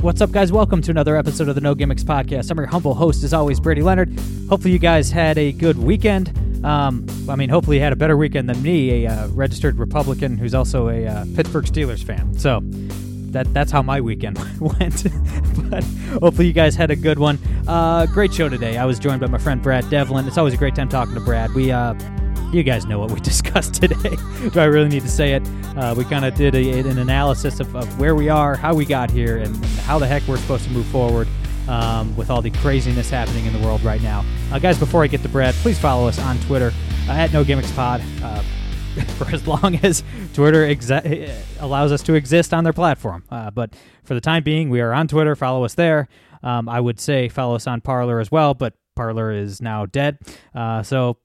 What's up, guys? Welcome to another episode of the No Gimmicks Podcast. I'm your humble host, as always, Brady Leonard. Hopefully, you guys had a good weekend. Um, I mean, hopefully, you had a better weekend than me, a uh, registered Republican who's also a uh, Pittsburgh Steelers fan. So that that's how my weekend went. but hopefully, you guys had a good one. Uh, great show today. I was joined by my friend Brad Devlin. It's always a great time talking to Brad. We uh, you guys know what we discussed today. Do I really need to say it? Uh, we kind of did a, an analysis of, of where we are, how we got here, and, how the heck we're supposed to move forward um, with all the craziness happening in the world right now. Uh, guys, before I get to Brad, please follow us on Twitter uh, at No Gimmicks Pod. Uh, for as long as Twitter exe- allows us to exist on their platform. Uh, but for the time being, we are on Twitter. Follow us there. Um, I would say follow us on Parler as well, but Parler is now dead. Uh, so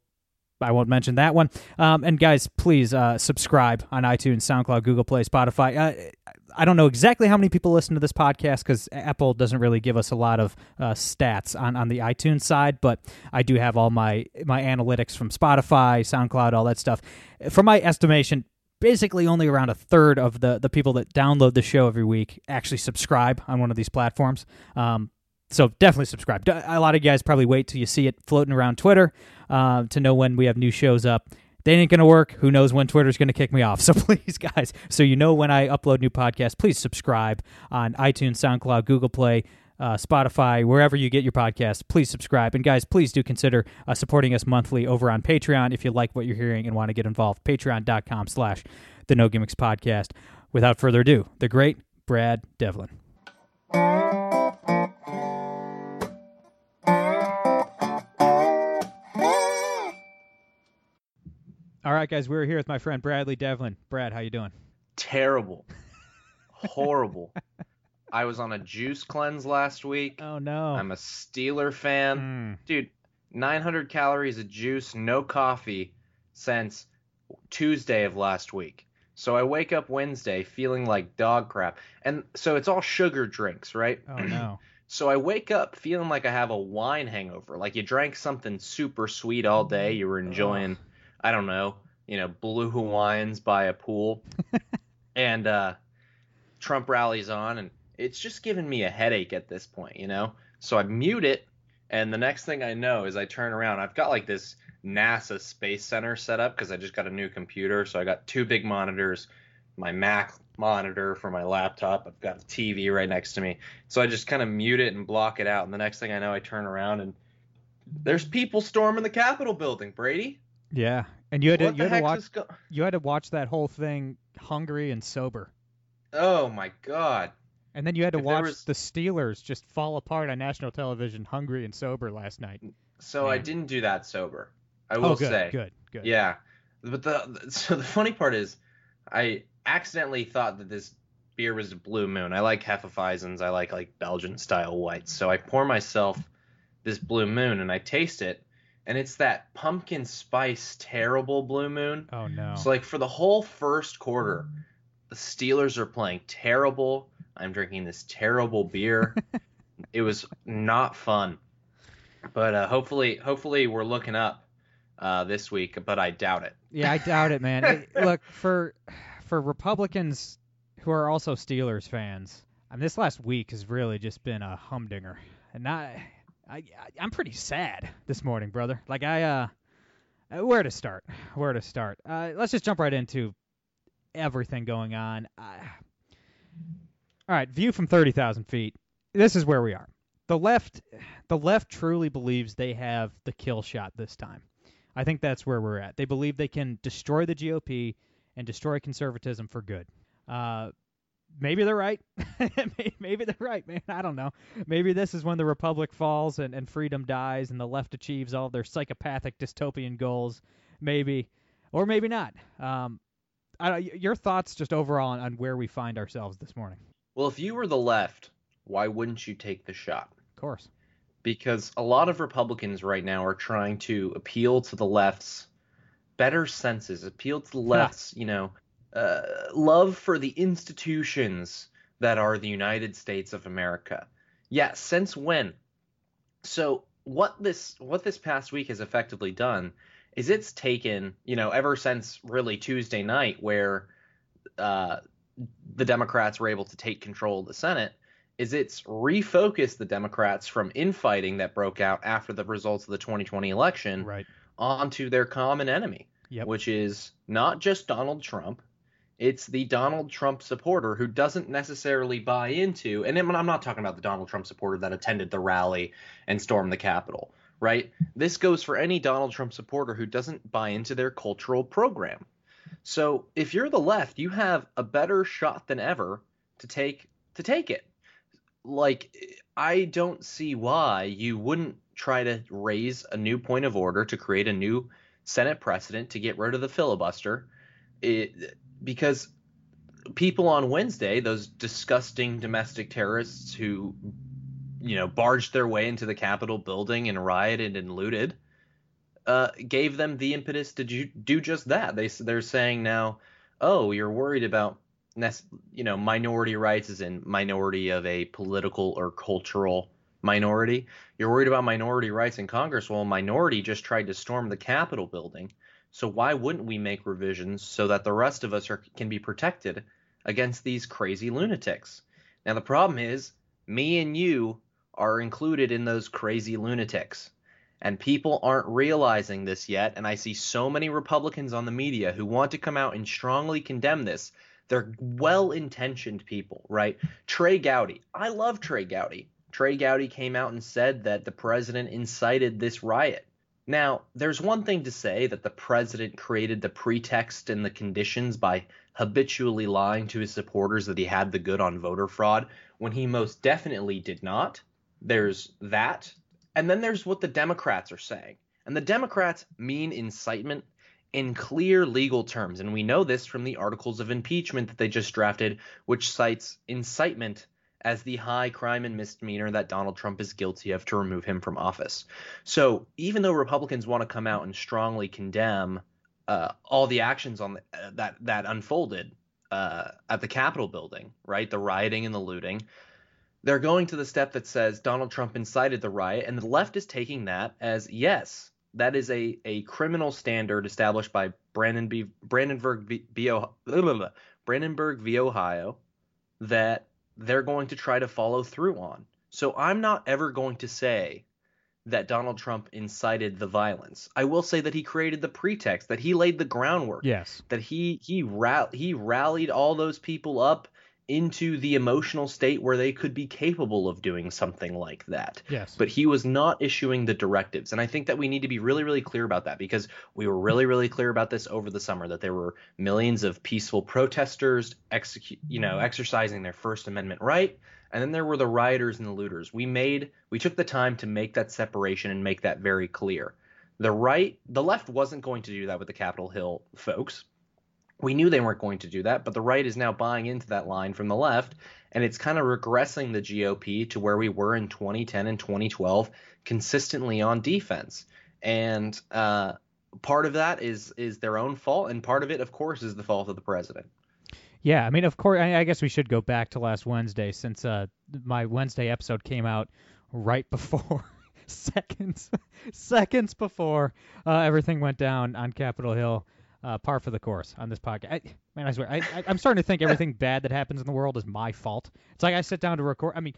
I won't mention that one. Um, and guys, please uh, subscribe on iTunes, SoundCloud, Google Play, Spotify. Uh, I don't know exactly how many people listen to this podcast because Apple doesn't really give us a lot of uh, stats on, on the iTunes side, but I do have all my my analytics from Spotify, SoundCloud, all that stuff. For my estimation, basically only around a third of the the people that download the show every week actually subscribe on one of these platforms. Um, so definitely subscribe. A lot of you guys probably wait till you see it floating around Twitter uh, to know when we have new shows up. They ain't gonna work. Who knows when Twitter's gonna kick me off? So please, guys, so you know when I upload new podcasts, please subscribe on iTunes, SoundCloud, Google Play, uh, Spotify, wherever you get your podcasts. Please subscribe, and guys, please do consider uh, supporting us monthly over on Patreon if you like what you're hearing and want to get involved. Patreon.com/slash The No Gimmicks Podcast. Without further ado, the great Brad Devlin. All right, guys, we're here with my friend Bradley Devlin. Brad, how you doing? terrible, horrible. I was on a juice cleanse last week. Oh no. I'm a Steeler fan, Mm. dude. 900 calories of juice, no coffee, since Tuesday of last week. So I wake up Wednesday feeling like dog crap, and so it's all sugar drinks, right? Oh no. So I wake up feeling like I have a wine hangover. Like you drank something super sweet all day. You were enjoying, I don't know, you know, blue Hawaiians by a pool. and uh, Trump rallies on, and it's just giving me a headache at this point, you know? So I mute it, and the next thing I know is I turn around. I've got like this NASA Space Center set up because I just got a new computer. So I got two big monitors, my Mac monitor for my laptop. I've got a TV right next to me. So I just kind of mute it and block it out. And the next thing I know, I turn around and there's people storming the Capitol building, Brady. Yeah. And you had to you had to watch go- you had to watch that whole thing hungry and sober. Oh my god. And then you had to If watch was- the Steelers just fall apart on national television hungry and sober last night. So I didn't do that sober. I oh, will oh good, say. good, good. Yeah. But the so the funny part is I accidentally thought that this beer was a blue moon. I like Hefeweizens. I like like Belgian style whites. So I pour myself this blue moon and I taste it and it's that pumpkin spice terrible blue moon. Oh no. So like for the whole first quarter, the Steelers are playing terrible. I'm drinking this terrible beer. it was not fun. But uh, hopefully hopefully we're looking up uh, this week, but I doubt it. Yeah, I doubt it, man. It- look for for Republicans who are also Steelers fans. I mean, this last week has really just been a humdinger, and I, I, I'm pretty sad this morning, brother. Like I, uh, uh, where to start? Where to start? Uh, let's just jump right into everything going on. Uh, all right, view from thirty thousand feet. This is where we are. The left, the left truly believes they have the kill shot this time. I think that's where we're at. They believe they can destroy the GOP and destroy conservatism for good. Uh, maybe they're right. Maybe they're right, man. I don't know. Maybe this is when the republic falls and, and freedom dies and the left achieves all their psychopathic dystopian goals. Maybe, or maybe not. Um, I, your thoughts just overall on, on where we find ourselves this morning. Well, if you were the left, why wouldn't you take the shot? Of course. because a lot of Republicans right now are trying to appeal to the left's better senses, appeal to the left's, you know, uh, love for the institutions that are the United States of America. Yeah, since when? So what this what this past week has effectively done is it's taken, you know, ever since really Tuesday night where uh, the Democrats were able to take control of the Senate, is it's refocused the Democrats from infighting that broke out after the results of the 2020 election Right. onto their common enemy, Yep. which is not just Donald Trump. It's the Donald Trump supporter who doesn't necessarily buy into, and I'm not talking about the Donald Trump supporter that attended the rally and stormed the Capitol, right? This goes for any Donald Trump supporter who doesn't buy into their cultural program. So if you're the left, you have a better shot than ever to take to take it. Like I don't see why you wouldn't try to raise a new point of order to create a new Senate precedent to get rid of the filibuster. It, because people on Wednesday, those disgusting domestic terrorists who, you know, barged their way into the Capitol building and rioted and looted, uh, gave them the impetus to do, just that. They they're saying now, oh, you're worried about, you know, minority rights as in minority of a political or cultural minority. You're worried about minority rights in Congress. Well, a minority just tried to storm the Capitol building. So why wouldn't we make revisions so that the rest of us are, can be protected against these crazy lunatics? Now the problem is, me and you are included in those crazy lunatics. And people aren't realizing this yet. And I see so many Republicans on the media who want to come out and strongly condemn this. They're well intentioned people, right? Trey Gowdy. I love Trey Gowdy. Trey Gowdy came out and said that the president incited this riot. Now, there's one thing to say that the president created the pretext and the conditions by habitually lying to his supporters that he had the good on voter fraud when he most definitely did not. There's that. And then there's what the Democrats are saying. And the Democrats mean incitement in clear legal terms. And we know this from the articles of impeachment that they just drafted, which cites incitement as the high crime and misdemeanor that Donald Trump is guilty of to remove him from office. So even though Republicans want to come out and strongly condemn uh, all the actions on the, uh, that that unfolded uh, at the Capitol building, right, the rioting and the looting, they're going to the step that says Donald Trump incited the riot, and the left is taking that as yes, that is a, a criminal standard established by Brandon B. Brandenburg v. v Ohio, Brandenburg v. Ohio that they're going to try to follow through on. So I'm not ever going to say that Donald Trump incited the violence. I will say that he created the pretext, that he laid the groundwork, Yes. that he he ra- he rallied all those people up into the emotional state where they could be capable of doing something like that. Yes. But he was not issuing the directives. And I think that we need to be really, really clear about that because we were really, really clear about this over the summer that there were millions of peaceful protesters execute, you know, mm-hmm. exercising their First Amendment right. And then there were the rioters and the looters. We made, we took the time to make that separation and make that very clear. The right, the left wasn't going to do that with the Capitol Hill folks. We knew they weren't going to do that, but the right is now buying into that line from the left, and it's kind of regressing the GOP to where we were in 2010 and 2012, consistently on defense. And uh, part of that is is their own fault, and part of it, of course, is the fault of the president. Yeah, I mean, of course, I I guess we should go back to last Wednesday since uh, my Wednesday episode came out right before seconds seconds before uh, everything went down on Capitol Hill. Uh, par for the course on this podcast. I, man, I swear, I, I, I'm starting to think everything bad that happens in the world is my fault. It's like I sit down to record. I mean,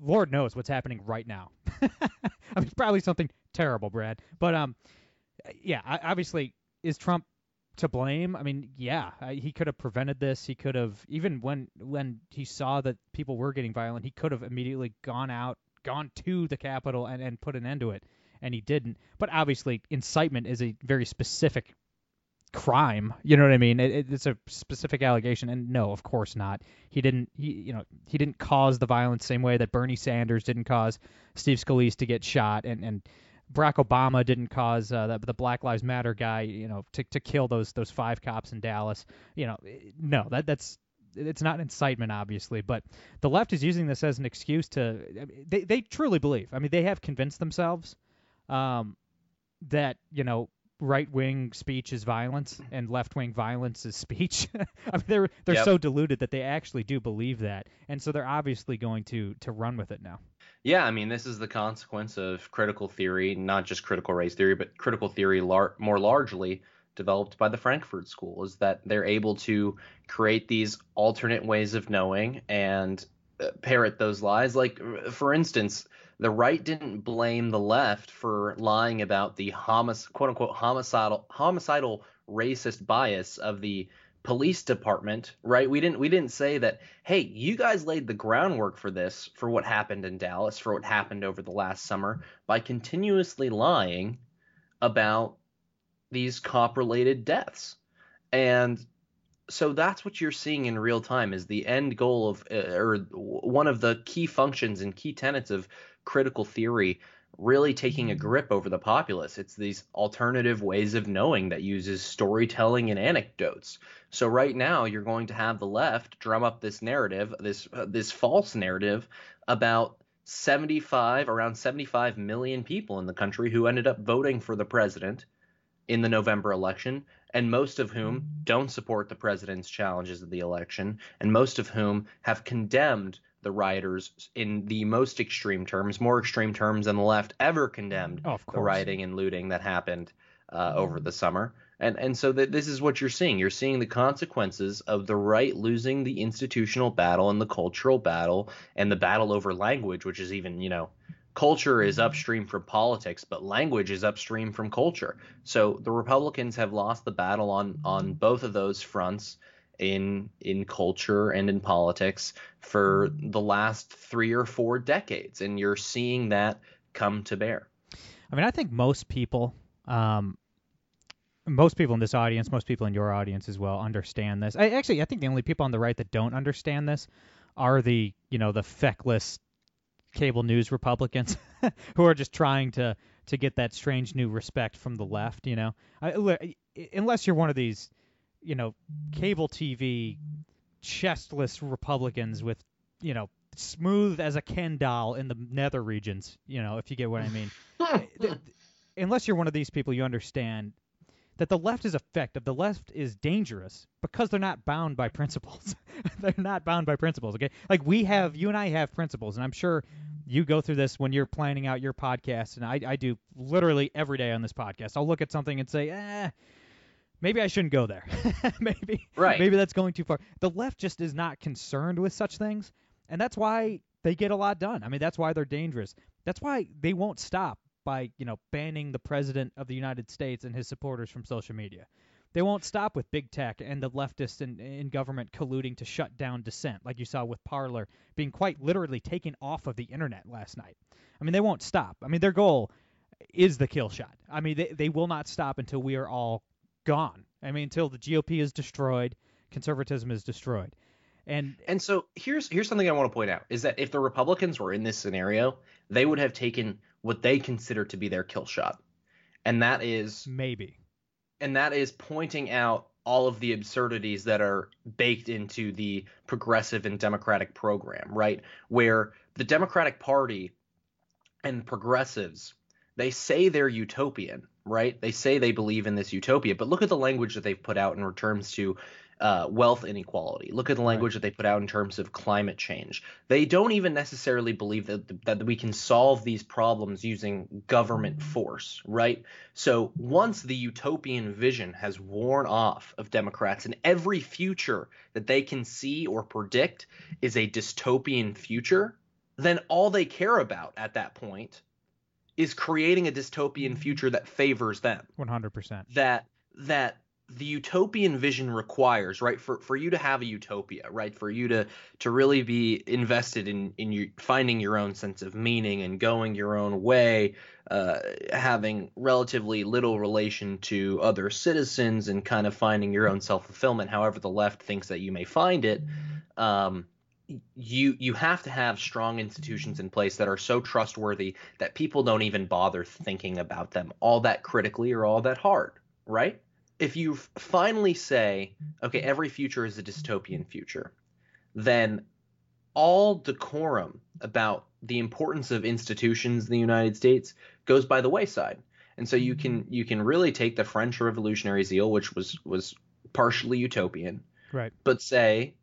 Lord knows what's happening right now. I mean, probably something terrible, Brad. But um, yeah, I, obviously, is Trump to blame? I mean, yeah, I, he could have prevented this. He could have even when when he saw that people were getting violent, he could have immediately gone out, gone to the Capitol, and and put an end to it. And he didn't. But obviously, incitement is a very specific crime. You know what I mean? It, it, it's a specific allegation, and no, of course not. He didn't. He you know he didn't cause the violence same way that Bernie Sanders didn't cause Steve Scalise to get shot, and and Barack Obama didn't cause uh, the, the Black Lives Matter guy, you know, to to kill those those five cops in Dallas. You know, no, that that's it's not incitement, obviously, but the left is using this as an excuse to. They they truly believe. I mean, they have convinced themselves um, that you know right wing speech is violence and left wing violence is speech. I mean, they're they're Yep. so deluded that they actually do believe that, and so they're obviously going to to run with it now. Yeah, I mean, this is the consequence of critical theory, not just critical race theory, but critical theory lar- more largely developed by the Frankfurt School, is that they're able to create these alternate ways of knowing and uh, parrot those lies. Like, for instance, the right didn't blame the left for lying about the homic- quote unquote homicidal homicidal racist bias of the police department, right? We didn't we didn't say that, hey, you guys laid the groundwork for this, for what happened in Dallas, for what happened over the last summer by continuously lying about these cop related deaths. And so that's what you're seeing in real time is the end goal of uh, or one of the key functions and key tenets of critical theory really taking a grip over the populace. It's these alternative ways of knowing that uses storytelling and anecdotes. So right now you're going to have the left drum up this narrative this uh, this false narrative about 75 around 75 million people in the country who ended up voting for the president in the November election, and most of whom don't support the president's challenges of the election, and most of whom have condemned the rioters in the most extreme terms, more extreme terms than the left ever condemned Oh, of the rioting and looting that happened uh, over the summer. And and so that this is what you're seeing. You're seeing the consequences of the right losing the institutional battle and the cultural battle and the battle over language, which is even you know culture is upstream from politics, but language is upstream from culture. So the Republicans have lost the battle on on both of those fronts in in culture and in politics for the last 3 or 4 decades and you're seeing that come to bear. I mean, I think most people, um, most people in this audience, most people in your audience as well, understand this. I, actually, I think the only people on the right that don't understand this are the, you know, the feckless cable news Republicans who are just trying to to get that strange new respect from the left. You know, I, unless you're one of these, you know, cable TV chestless Republicans with, you know, smooth as a Ken doll in the nether regions. You know, if you get what I mean unless you're one of these people, you understand that the left is effective. The left is dangerous because they're not bound by principles. they're not bound by principles. Okay, like we have, you and I have principles, and I'm sure you go through this when you're planning out your podcast, and I, I do literally every day on this podcast. I'll look at something and say, eh. Maybe I shouldn't go there. maybe Right. maybe that's going too far. The left just is not concerned with such things, and that's why they get a lot done. I mean, that's why they're dangerous. That's why they won't stop by, you know, banning the president of the United States and his supporters from social media. They won't stop with big tech and the leftists in, in government colluding to shut down dissent, like you saw with Parler being quite literally taken off of the internet last night. I mean, they won't stop. I mean, their goal is the kill shot. I mean, they, they will not stop until we are all gone. I mean, until the GOP is destroyed, conservatism is destroyed. And And so here's here's something I want to point out is that if the Republicans were in this scenario, they would have taken what they consider to be their kill shot. And that is maybe. and that is pointing out all of the absurdities that are baked into the progressive and democratic program, right? Where the Democratic Party and progressives, they say they're utopian, right? They say they believe in this utopia, but look at the language that they've put out in terms to uh, wealth inequality. Look at the language that they put out in terms of climate change. They don't even necessarily believe that that we can solve these problems using government force, right? So once the utopian vision has worn off of Democrats, and every future that they can see or predict is a dystopian future, then all they care about at that point is creating a dystopian future that favors them. One hundred percent. that that the utopian vision requires right for for you to have a utopia right for you to to really be invested in in you finding your own sense of meaning and going your own way uh having relatively little relation to other citizens and kind of finding your own self-fulfillment however the left thinks that you may find it. Um you you have to have strong institutions in place that are so trustworthy that people don't even bother thinking about them all that critically or all that hard right if you finally say okay every future is a dystopian future then all decorum about the importance of institutions in the United States goes by the wayside. And so you can you can really take the French Revolutionary zeal, which was was partially utopian, Right. but say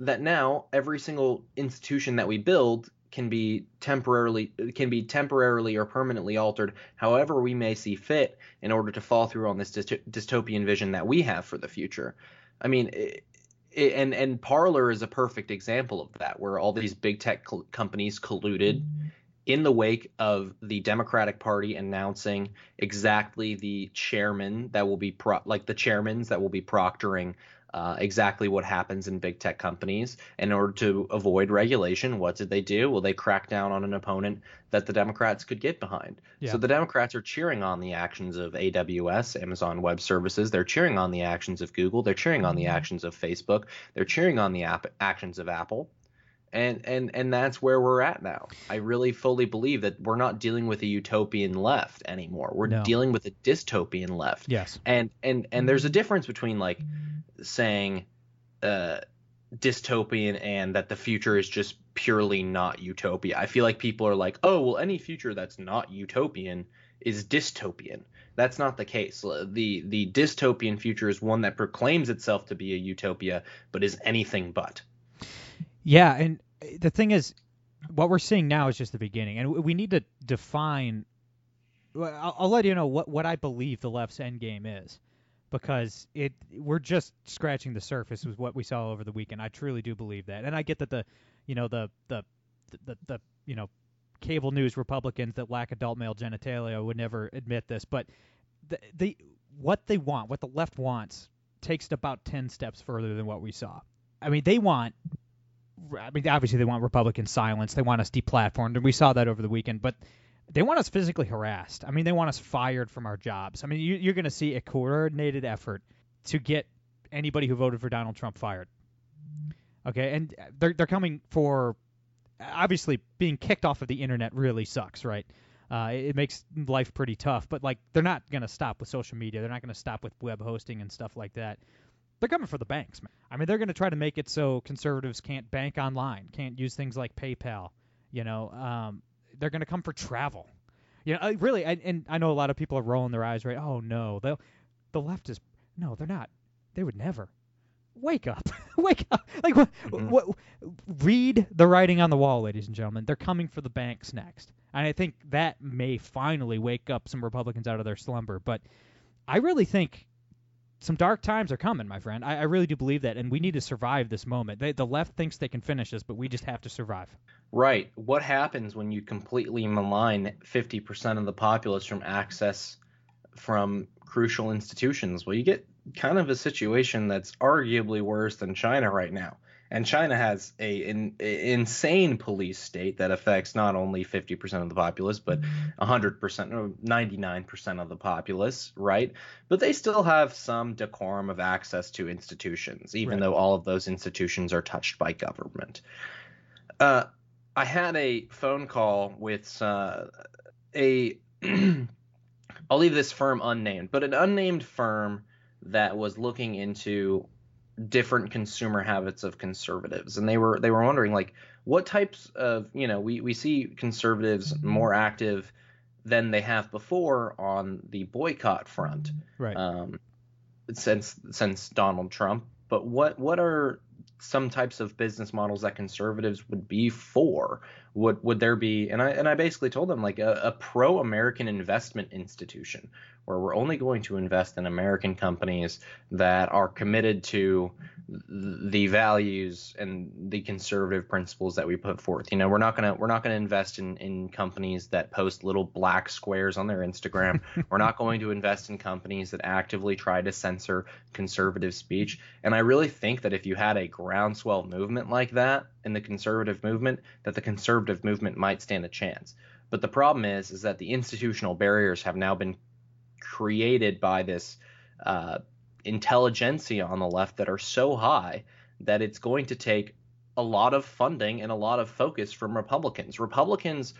that now every single institution that we build can be temporarily can be temporarily or permanently altered however we may see fit in order to fall through on this dystopian vision that we have for the future. I mean, it, it, and and Parler is a perfect example of that, where all these big tech col- companies colluded in the wake of the Democratic Party announcing exactly the chairman that will be pro- like the chairmans that will be proctoring uh, exactly what happens in big tech companies. In order to avoid regulation, what did they do? Well, they cracked down on an opponent that the Democrats could get behind. Yeah. So the Democrats are cheering on the actions of AWS, Amazon Web Services. They're cheering on the actions of Google. They're cheering on the actions of Facebook. They're cheering on the app- actions of Apple. And, and and that's where we're at now. I really fully believe that we're not dealing with a utopian left anymore. We're No. dealing with a dystopian left Yes. and and and there's a difference between like saying uh dystopian and that the future is just purely not utopia i feel like people are like oh well any future that's not utopian is dystopian that's not the case the the dystopian future is one that proclaims itself to be a utopia but is anything but Yeah, and eh, the thing is, what we're seeing now is just the beginning, and we need to define. I'll, I'll let you know what what I believe the left's end game is, because it we're just scratching the surface with what we saw over the weekend. I truly do believe that, and I get that the, you know, the the the, the, the you know, cable news Republicans that lack adult male genitalia would never admit this, but the the what they want, what the left wants, takes it about ten steps further than what we saw. I mean, they want I mean, obviously they want Republican silence. They want us deplatformed, and we saw that over the weekend. But they want us physically harassed. I mean, they want us fired from our jobs. I mean, you, you're going to see a coordinated effort to get anybody who voted for Donald Trump fired. Okay, and they're they're coming for obviously being kicked off of the internet really sucks, right? Uh, it makes life pretty tough. But like, they're not going to stop with social media. They're not going to stop with web hosting and stuff like that they're coming for the banks, man. I mean, they're going to try to make it so conservatives can't bank online, can't use things like PayPal. You know, um, they're going to come for travel. You know, uh, really, I, and I know a lot of people are rolling their eyes, right? Oh no, the the left is no, they're not. They would never. Wake up, wake up! Like what? Mhm. What? Read the writing on the wall, ladies and gentlemen. They're coming for the banks next, and I think that may finally wake up some Republicans out of their slumber. But I really think some dark times are coming, my friend. I, I really do believe that, and we need to survive this moment. They, the left thinks they can finish us, but we just have to survive. Right. What happens when you completely malign 50% of the populace from access from crucial institutions? Well, you get kind of a situation that's arguably worse than China right now. And China has a, an insane police state that affects not only 50% of the populace, but 100% or 99% of the populace, right? But they still have some decorum of access to institutions, even Right. though all of those institutions are touched by government. Uh, I had a phone call with uh, a I'll leave this firm unnamed, but an unnamed firm that was looking into different consumer habits of conservatives and they were they were wondering like what types of you know we we see conservatives more active than they have before on the boycott front Right. um, since since Donald Trump. But what what are some types of business models that conservatives would be for? Would would there be? And I and I basically told them like a, a pro American investment institution where we're only going to invest in American companies that are committed to the values and the conservative principles that we put forth. You know, we're not gonna we're not gonna invest in in companies that post little black squares on their Instagram. we're not going to invest in companies that actively try to censor conservative speech. And I really think that if you had a groundswell movement like that in the conservative movement, that the conservative movement might stand a chance. But the problem is, is that the institutional barriers have now been created by this uh, intelligentsia on the left that are so high that it's going to take a lot of funding and a lot of focus from Republicans. Republicans,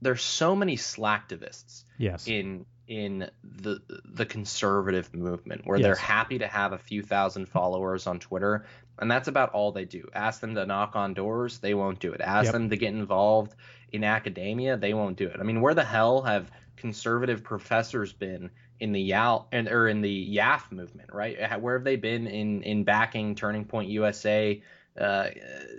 there's so many slacktivists yes. in in the the conservative movement where Yes. they're happy to have a few thousand followers on Twitter And that's about all they do. Ask them to knock on doors, they won't do it. Ask Yep. them to get involved in academia, they won't do it. I mean, where the hell have conservative professors been in the YAL and or in the YAF movement, right? Where have they been in in backing Turning Point USA uh,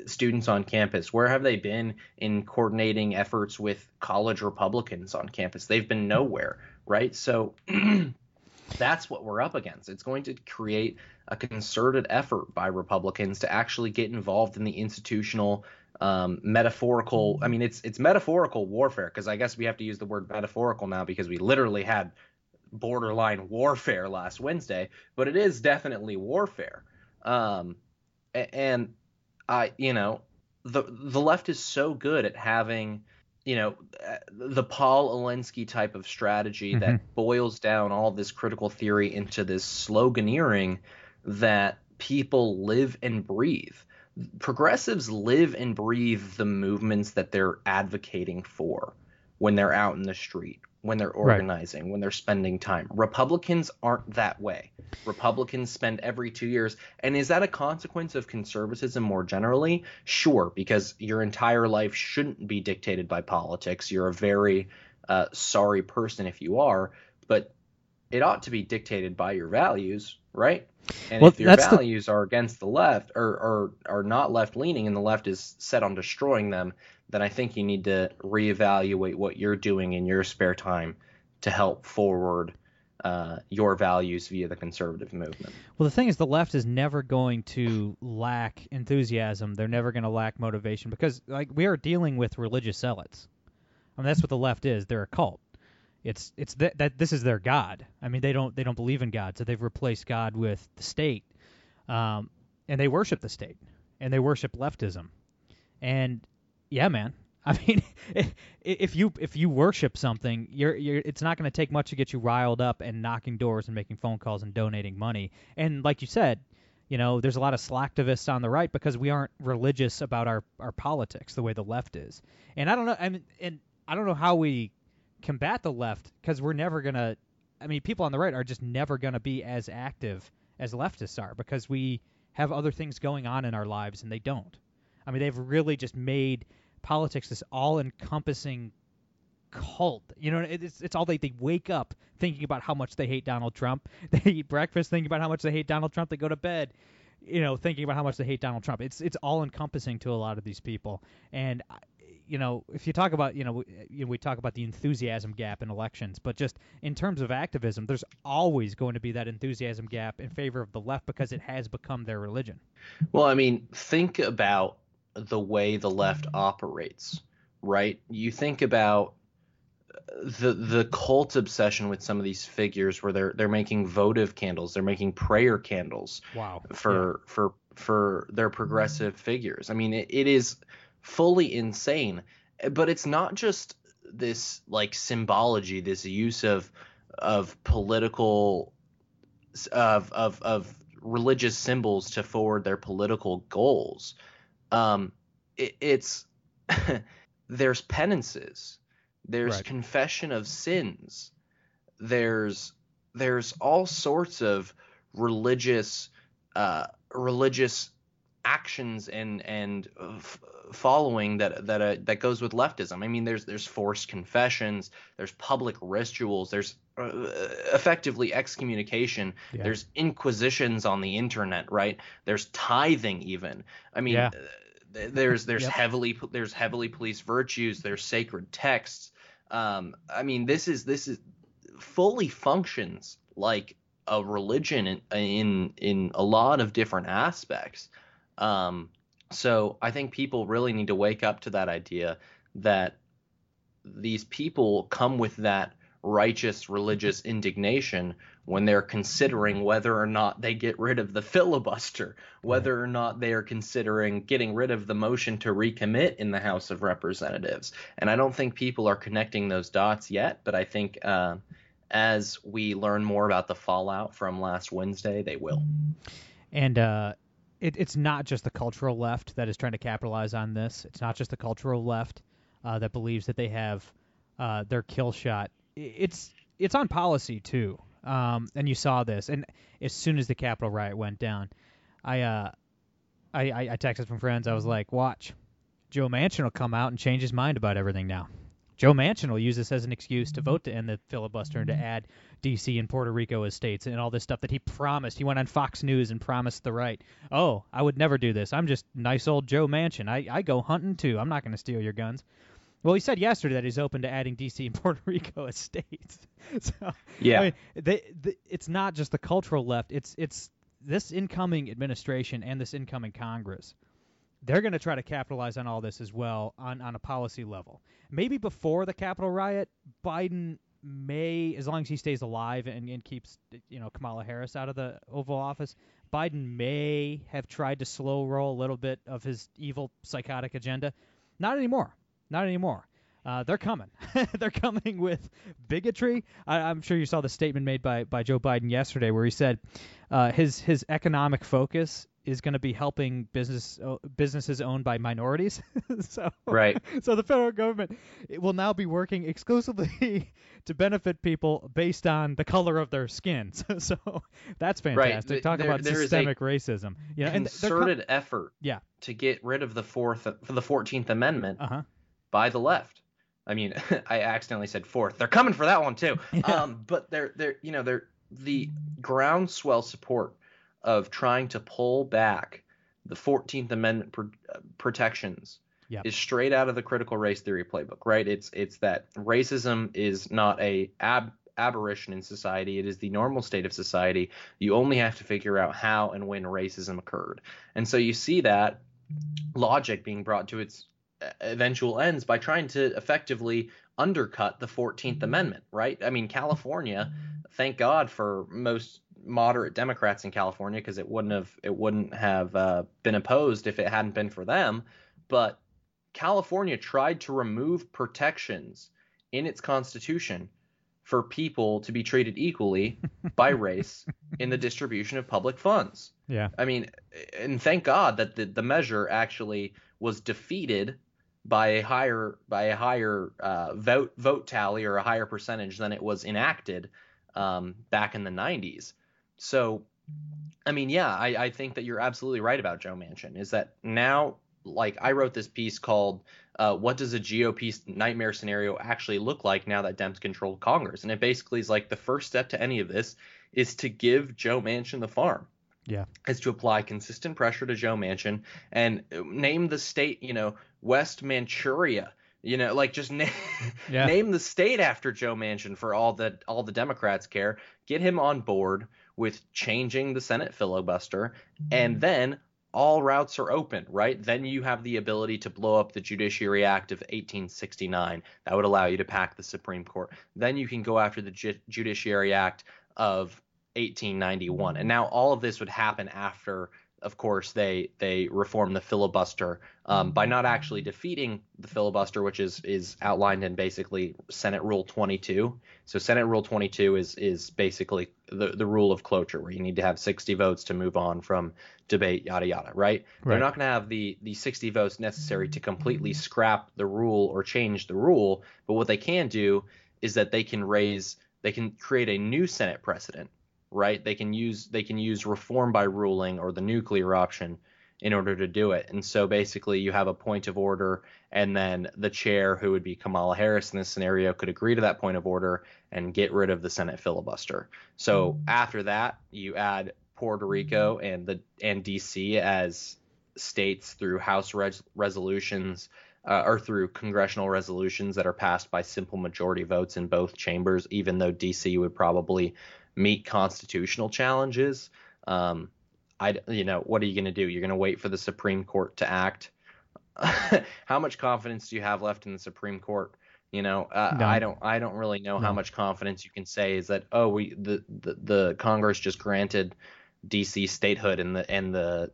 students on campus? Where have they been in coordinating efforts with college Republicans on campus? They've been nowhere, right? So that's what we're up against. It's going to create a concerted effort by Republicans to actually get involved in the institutional um, metaphorical. I mean, it's it's metaphorical warfare because I guess we have to use the word metaphorical now because we literally had borderline warfare last Wednesday, but it is definitely warfare. Um, and I, you know, the the left is so good at having, you know, uh, the Saul Alinsky type of strategy that boils down all this critical theory into this sloganeering that people live and breathe. Progressives live and breathe the movements that they're advocating for when they're out in the street, when they're Right. organizing, when they're spending time. Republicans aren't that way. Republicans spend every two years. And is that a consequence of conservatism more generally? Sure, because your entire life shouldn't be dictated by politics. You're a very uh, sorry person if you are, but it ought to be dictated by your values, right? And Well, if your that's the- values are against the left or, or are not left leaning and the left is set on destroying them, then I think you need to reevaluate what you're doing in your spare time to help forward uh, your values via the conservative movement. Well, the thing is, the left is never going to lack enthusiasm. They're never going to lack motivation because, like, we are dealing with religious zealots. I mean, that's what the left is. They're a cult. It's it's th- that this is their god. I mean, they don't they don't believe in God, so they've replaced God with the state, um, and they worship the state, and they worship leftism, and yeah, man. I mean, if you if you worship something, you're you're it's not going to take much to get you riled up and knocking doors and making phone calls and donating money. And like you said, you know, there's a lot of slacktivists on the right because we aren't religious about our our politics the way the left is. And I don't know, I mean, and I don't know how we combat the left because we're never gonna. I mean, people on the right are just never gonna be as active as leftists are because we have other things going on in our lives and they don't. I mean, they've really just made politics this all-encompassing cult. You know, it's it's all they they wake up thinking about how much they hate Donald Trump. They eat breakfast thinking about how much they hate Donald Trump. They go to bed, you know, thinking about how much they hate Donald Trump. It's it's all-encompassing to a lot of these people. And you know, if you talk about, you know, we, you know, we talk about the enthusiasm gap in elections, but just in terms of activism, there's always going to be that enthusiasm gap in favor of the left because it has become their religion. Well, I mean, think about the way the left operates, right? You think about uh, the the cult obsession with some of these figures where they're they're making votive candles, they're making prayer candles Wow. for for for their progressive figures. I mean, it, it is fully insane, but it's not just this like symbology, this use of of political of of of religious symbols to forward their political goals. Um, it, it's there's penances, there's Right. confession of sins, there's there's all sorts of religious uh, religious actions and and uh, f- following that that uh, that goes with leftism. I mean, there's there's forced confessions, there's public rituals, there's uh, effectively excommunication, Yeah. there's inquisitions on the internet, right? There's tithing even. I mean, Yeah. uh, th- there's there's Yep. heavily there's heavily policed virtues, there's sacred texts. Um, I mean, this is this is fully functions like a religion in in, in a lot of different aspects. Um, so I think people really need to wake up to that idea that these people come with that righteous religious indignation when they're considering whether or not they get rid of the filibuster, whether or not they are considering getting rid of the motion to recommit in the House of Representatives. And I don't think people are connecting those dots yet, but I think uh, as we learn more about the fallout from last Wednesday, they will. And uh, it, it's not just the cultural left that is trying to capitalize on this. It's not just the cultural left uh, that believes that they have uh, their kill shot. It's it's on policy too. Um, and you saw this. And as soon as the Capitol riot went down, I uh, I, I, I texted from friends. I was like, watch, Joe Manchin will come out and change his mind about everything now. Joe Manchin will use this as an excuse to mm-hmm. vote to end the filibuster and to mm-hmm. add D.C. and Puerto Rico as states and all this stuff that he promised. He went on Fox News and promised the right. Oh, I would never do this. I'm just nice old Joe Manchin. I, I go hunting too. I'm not going to steal your guns. Well, he said yesterday that he's open to adding D.C. and Puerto Rico as states. so, Yeah. I mean, they, they, it's not just the cultural left. It's it's this incoming administration and this incoming Congress. They're going to try to capitalize on all this as well on, on a policy level. Maybe before the Capitol riot, Biden may, as long as he stays alive and, and keeps you know Kamala Harris out of the Oval Office, Biden may have tried to slow roll a little bit of his evil psychotic agenda. Not anymore. Not anymore. Uh, they're coming. they're coming with bigotry. I, I'm sure you saw the statement made by, by Joe Biden yesterday, where he said uh, his his economic focus is going to be helping business uh, businesses owned by minorities. so Right. so the federal government it will now be working exclusively to benefit people based on the color of their skin. So, so that's fantastic. Th- Talk there- about there systemic racism. Yeah, and they're com- Concerted effort Yeah. to get rid of the fourth the Fourteenth Amendment uh-huh. by the left. I mean, I accidentally said fourth. They're coming for that one too. Um, but they're they're you know they're the groundswell support of trying to pull back the Fourteenth Amendment pr- uh, protections Yep. is straight out of the critical race theory playbook, right? It's it's that racism is not a ab- aberration in society; it is the normal state of society. You only have to figure out how and when racism occurred, and so you see that logic being brought to its uh, eventual ends by trying to effectively undercut the 14th Amendment, right? I mean, California, thank God for most moderate Democrats in California because it wouldn't have it wouldn't have uh, been opposed if it hadn't been for them, but California tried to remove protections in its constitution for people to be treated equally by race in the distribution of public funds. Yeah. I mean, and thank God that the, the measure actually was defeated by a higher by a higher uh, vote vote tally or a higher percentage than it was enacted um, back in the 90s. So, I mean, yeah, I, I think that you're absolutely right about Joe Manchin. Is that now? Like I wrote this piece called uh, "What Does a GOP Nightmare Scenario Actually Look Like Now That Dems Control Congress?" And it basically is like the first step to any of this is to give Joe Manchin the farm Yeah. is to apply consistent pressure to Joe Manchin and name the state, you know, West Manchuria. You know, like just name Yeah. name the state after Joe Manchin for all that all the Democrats care. Get him on board with changing the Senate filibuster, and mm-hmm. then all routes are open, right? Then you have the ability to blow up the Judiciary Act of 1869. That would allow you to pack the Supreme Court. Then you can go after the Ju- Judiciary Act of 1891. And mm-hmm. now all of this would happen after, of course, they they reform the filibuster um, by not actually defeating the filibuster, which is is outlined in basically Senate Rule 22. So Senate Rule 22 is is basically the the rule of cloture, where you need to have 60 votes to move on from debate, yada yada. Right? Right. They're not going to have the the 60 votes necessary to completely scrap the rule or change the rule, but what they can do is that they can raise they can create a new Senate precedent right? They can use they can use reform by ruling or the nuclear option in order to do it. And so basically you have a point of order and then the chair who would be Kamala Harris in this scenario could agree to that point of order and get rid of the Senate filibuster. So after that, you add Puerto Rico and the and DC as states through House res- resolutions uh, or through congressional resolutions that are passed by simple majority votes in both chambers, even though DC would probably meet constitutional challenges. Um, I, you know, what are you going to do? You're going to wait for the Supreme Court to act. how much confidence do you have left in the Supreme Court? You know, uh, No. I don't, I don't really know how much confidence you can say is that oh, we the the, the Congress just granted DC statehood and the and the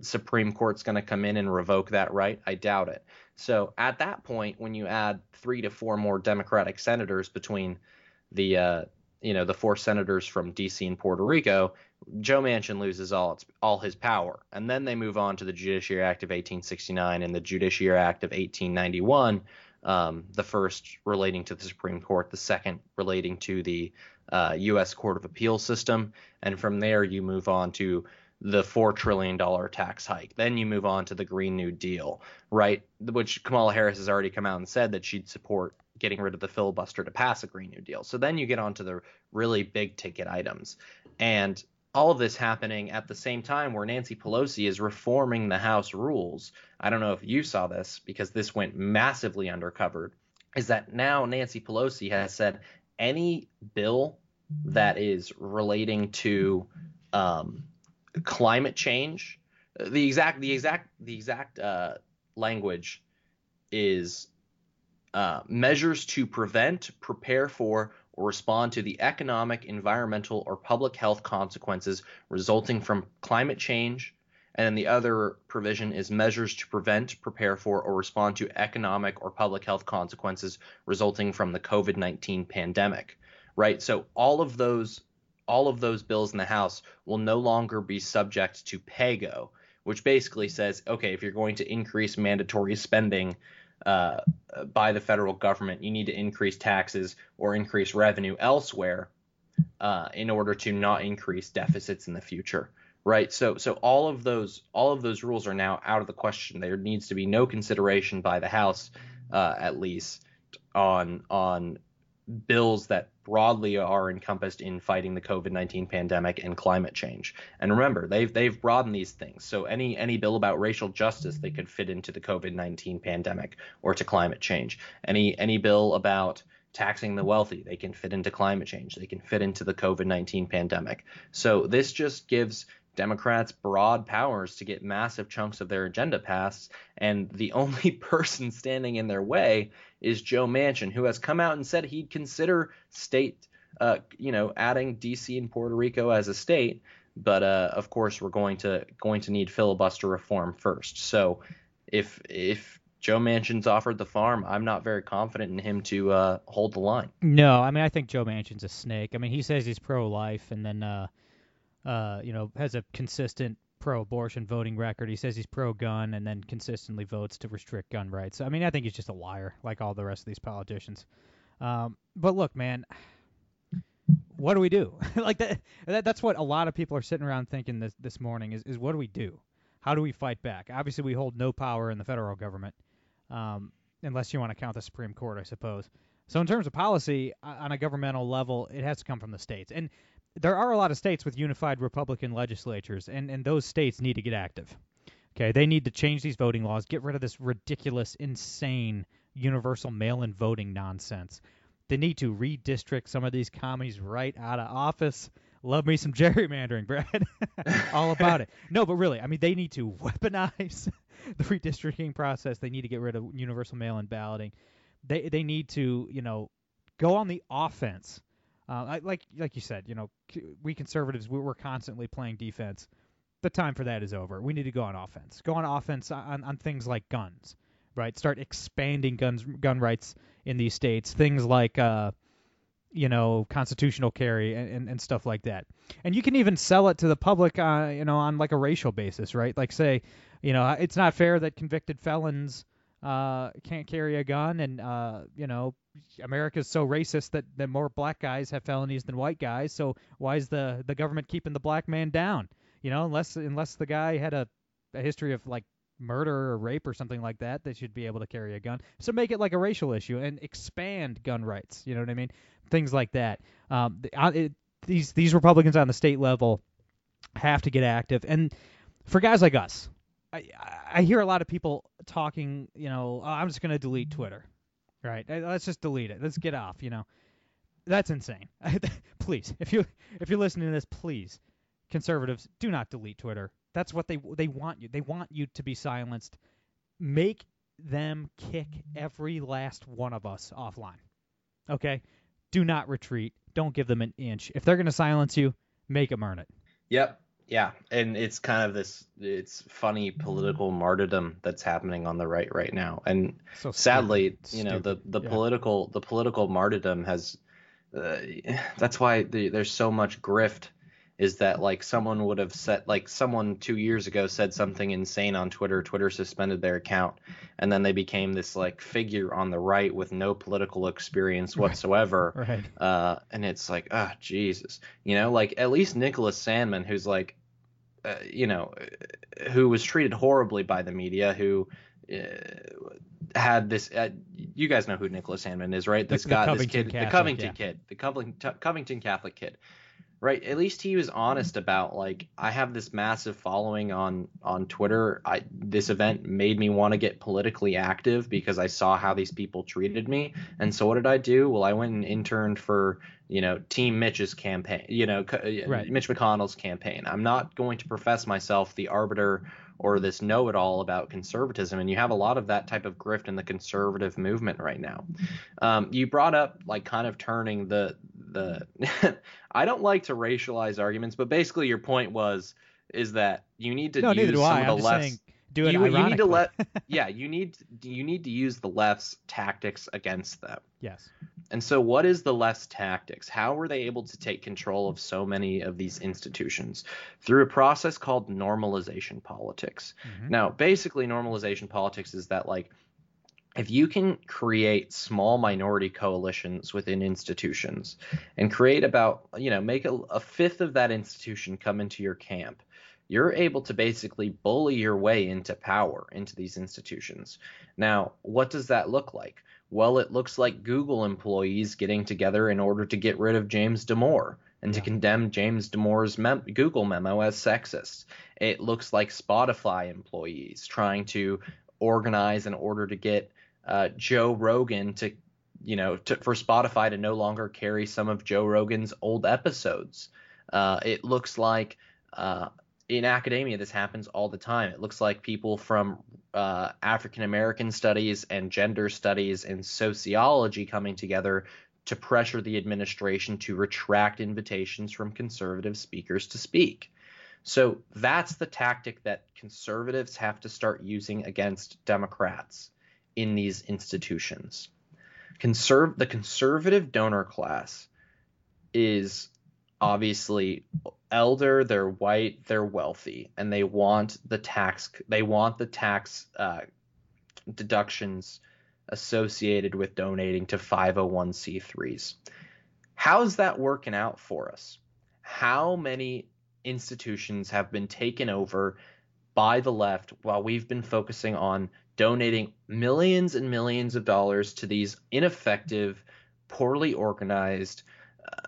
Supreme Court's going to come in and revoke that right? I doubt it. So at that point, when you add three to four more Democratic senators between the uh, you know the four senators from DC and Puerto Rico, Joe Manchin loses all its all his power, and then they move on to the Judiciary Act of 1869 and the Judiciary Act of 1891. Um, the first relating to the Supreme Court, the second relating to the uh, U.S. Court of Appeals system, and from there you move on to the $4 trillion tax hike. Then you move on to the Green New Deal, right? Which Kamala Harris has already come out and said that she'd support getting rid of the filibuster to pass a Green New Deal. So then you get on to the really big ticket items. And all of this happening at the same time where Nancy Pelosi is reforming the House rules. I don't know if you saw this because this went massively undercovered. Is that now Nancy Pelosi has said any bill that is relating to um, climate change, the exact the exact the exact uh, language is uh, measures to prevent, prepare for, or respond to the economic, environmental, or public health consequences resulting from climate change. And then the other provision is measures to prevent, prepare for, or respond to economic or public health consequences resulting from the COVID 19 pandemic. Right? So all of those all of those bills in the House will no longer be subject to PAYGO, which basically says, okay, if you're going to increase mandatory spending uh, by the federal government, you need to increase taxes or increase revenue elsewhere uh, in order to not increase deficits in the future. Right. So so all of those all of those rules are now out of the question. There needs to be no consideration by the House, uh, at least, on on bills that broadly are encompassed in fighting the COVID-19 pandemic and climate change. And remember, they've they've broadened these things. So any any bill about racial justice they could fit into the COVID-19 pandemic or to climate change. Any any bill about taxing the wealthy, they can fit into climate change. They can fit into the COVID-19 pandemic. So this just gives Democrats broad powers to get massive chunks of their agenda passed, and the only person standing in their way is Joe Manchin, who has come out and said he'd consider state, uh, you know, adding D.C. and Puerto Rico as a state, but uh, of course we're going to going to need filibuster reform first. So if if Joe Manchin's offered the farm, I'm not very confident in him to uh, hold the line. No, I mean I think Joe Manchin's a snake. I mean he says he's pro-life, and then uh, uh, you know, has a consistent pro-abortion voting record. He says he's pro-gun, and then consistently votes to restrict gun rights. I mean, I think he's just a liar, like all the rest of these politicians. Um, but look, man, what do we do? like that, that, That's what a lot of people are sitting around thinking this this morning is is what do we do? How do we fight back? Obviously, we hold no power in the federal government, um, unless you want to count the Supreme Court, I suppose. So in terms of policy on a governmental level, it has to come from the states. And there are a lot of states with unified Republican legislatures, and, and those states need to get active. Okay, they need to change these voting laws, get rid of this ridiculous, insane universal mail-in voting nonsense. They need to redistrict some of these commies right out of office. Love me some gerrymandering, Brad. All about it. No, but really, I mean, they need to weaponize the redistricting process. They need to get rid of universal mail-in balloting. They they need to, you know, go on the offense uh, I, like like you said, you know, we conservatives we, we're constantly playing defense. The time for that is over. We need to go on offense. Go on offense on, on things like guns, right? Start expanding guns gun rights in these states. Things like uh, you know, constitutional carry and, and, and, stuff like that. And you can even sell it to the public, uh, you know, on like a racial basis, right? Like say, you know, it's not fair that convicted felons uh, can't carry a gun, and uh, you know, America's so racist that, that more black guys have felonies than white guys. So why is the the government keeping the black man down? You know, unless unless the guy had a, a history of like murder or rape or something like that, they should be able to carry a gun. So make it like a racial issue and expand gun rights. You know what I mean? Things like that. Um, uh, it, these these Republicans on the state level have to get active, and for guys like us, I I hear a lot of people talking. You know, oh, I'm just going to delete Twitter. Right. Uh, let's just delete it. Let's get off. You know, that's insane. please, if you if you're listening to this, please, conservatives, do not delete Twitter. That's what they they want you. They want you to be silenced. Make them kick every last one of us offline. Okay? Do not retreat. Don't give them an inch. If they're going to silence you, make them earn it. Yep. Yeah, and it's kind of this it's funny political martyrdom that's happening on the right right now. And so sadly, you know, the the yeah. political the political martyrdom has uh, that's why the, there's so much grift is that like someone would have said like someone 2 years ago said something insane on Twitter, Twitter suspended their account and then they became this like figure on the right with no political experience whatsoever. right. Uh and it's like, ah, oh, Jesus. You know, like at least Nicholas Sandmann who's like uh, you know, who was treated horribly by the media, who uh, had this. Uh, you guys know who Nicholas Sandmann is, right? This The- the guy, this kid, Catholic, the Covington yeah. kid, the Covington, Covington Catholic kid, right? At least he was honest about like I have this massive following on on Twitter. I this event made me want to get politically active because I saw how these people treated me. And so what did I do? Well, I went and interned for you know Team Mitch's campaign. You know, uh, Right. Mitch McConnell's campaign. I'm not going to profess myself the arbiter or this know-it-all about conservatism and you have a lot of that type of grift in the conservative movement right now um, you brought up like kind of turning the the i don't like to racialize arguments but basically your point was is that you need to no, use some I. of I'm the just left's saying, do it you, you need to let yeah you need you need to use the left's tactics against them yes. and so, what is the left's tactics? How were they able to take control of so many of these institutions? Through a process called normalization politics. Mhm. Now, basically, normalization politics is that, like, if you can create small minority coalitions within institutions and create about, you know, make a, a fifth of that institution come into your camp, you're able to basically bully your way into power into these institutions. Now, what does that look like? Well, it looks like Google employees getting together in order to get rid of James Damore and to condemn James Damore's mem- Google memo as sexist. It looks like Spotify employees trying to organize in order to get uh, Joe Rogan to, you know, to, for Spotify to no longer carry some of Joe Rogan's old episodes. Uh, it looks like uh, in academia this happens all the time. It looks like people from uh, African American studies and gender studies and sociology coming together to pressure the administration to retract invitations from conservative speakers to speak. So that's the tactic that conservatives have to start using against Democrats in these institutions. Conserv- the conservative donor class is obviously elder, they're white, they're wealthy, and they want the tax they want the tax uh, deductions associated with donating to 501c3s. How's that working out for us? How many institutions have been taken over by the left while we've been focusing on donating millions and millions of dollars to these ineffective, poorly organized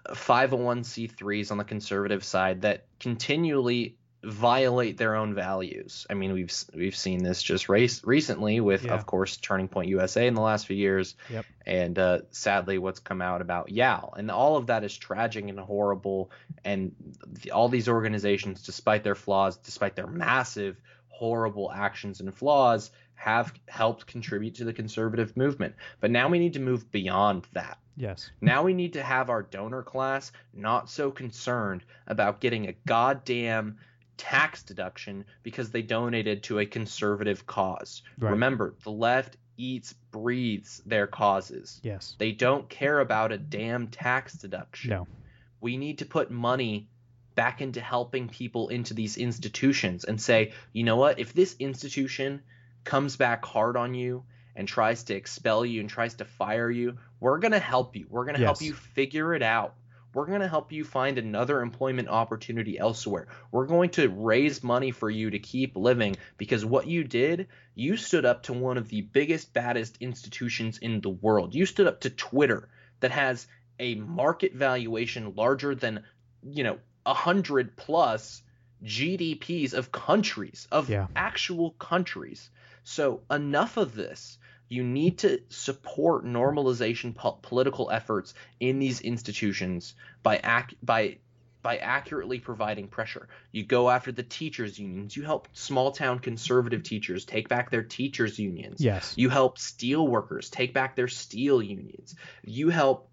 uh, 501c3s on the conservative side that continually violate their own values. I mean, we've we've seen this just race recently with, Yeah. of course, Turning Point USA in the last few years, Yep. and uh, sadly, what's come out about YAL, and all of that is tragic and horrible. And the, all these organizations, despite their flaws, despite their massive, horrible actions and flaws, have helped contribute to the conservative movement. But now we need to move beyond that. Yes. Now we need to have our donor class not so concerned about getting a goddamn tax deduction because they donated to a conservative cause. Right. Remember, the left eats, breathes their causes. Yes. They don't care about a damn tax deduction. No. We need to put money back into helping people into these institutions and say, you know what, if this institution comes back hard on you and tries to expel you and tries to fire you, we're going to help you. We're going to help you figure it out. We're going to help you find another employment opportunity elsewhere. We're going to raise money for you to keep living because what you did, you stood up to one of the biggest, baddest institutions in the world. You stood up to Twitter that has a market valuation larger than, you know, a hundred plus GDPs of countries, of Yeah. actual countries. So enough of this. You need to support normalization po- political efforts in these institutions by ac- by by accurately providing pressure. You go after the teachers unions. You help small town conservative teachers take back their teachers unions. Yes. You help steel workers take back their steel unions. You help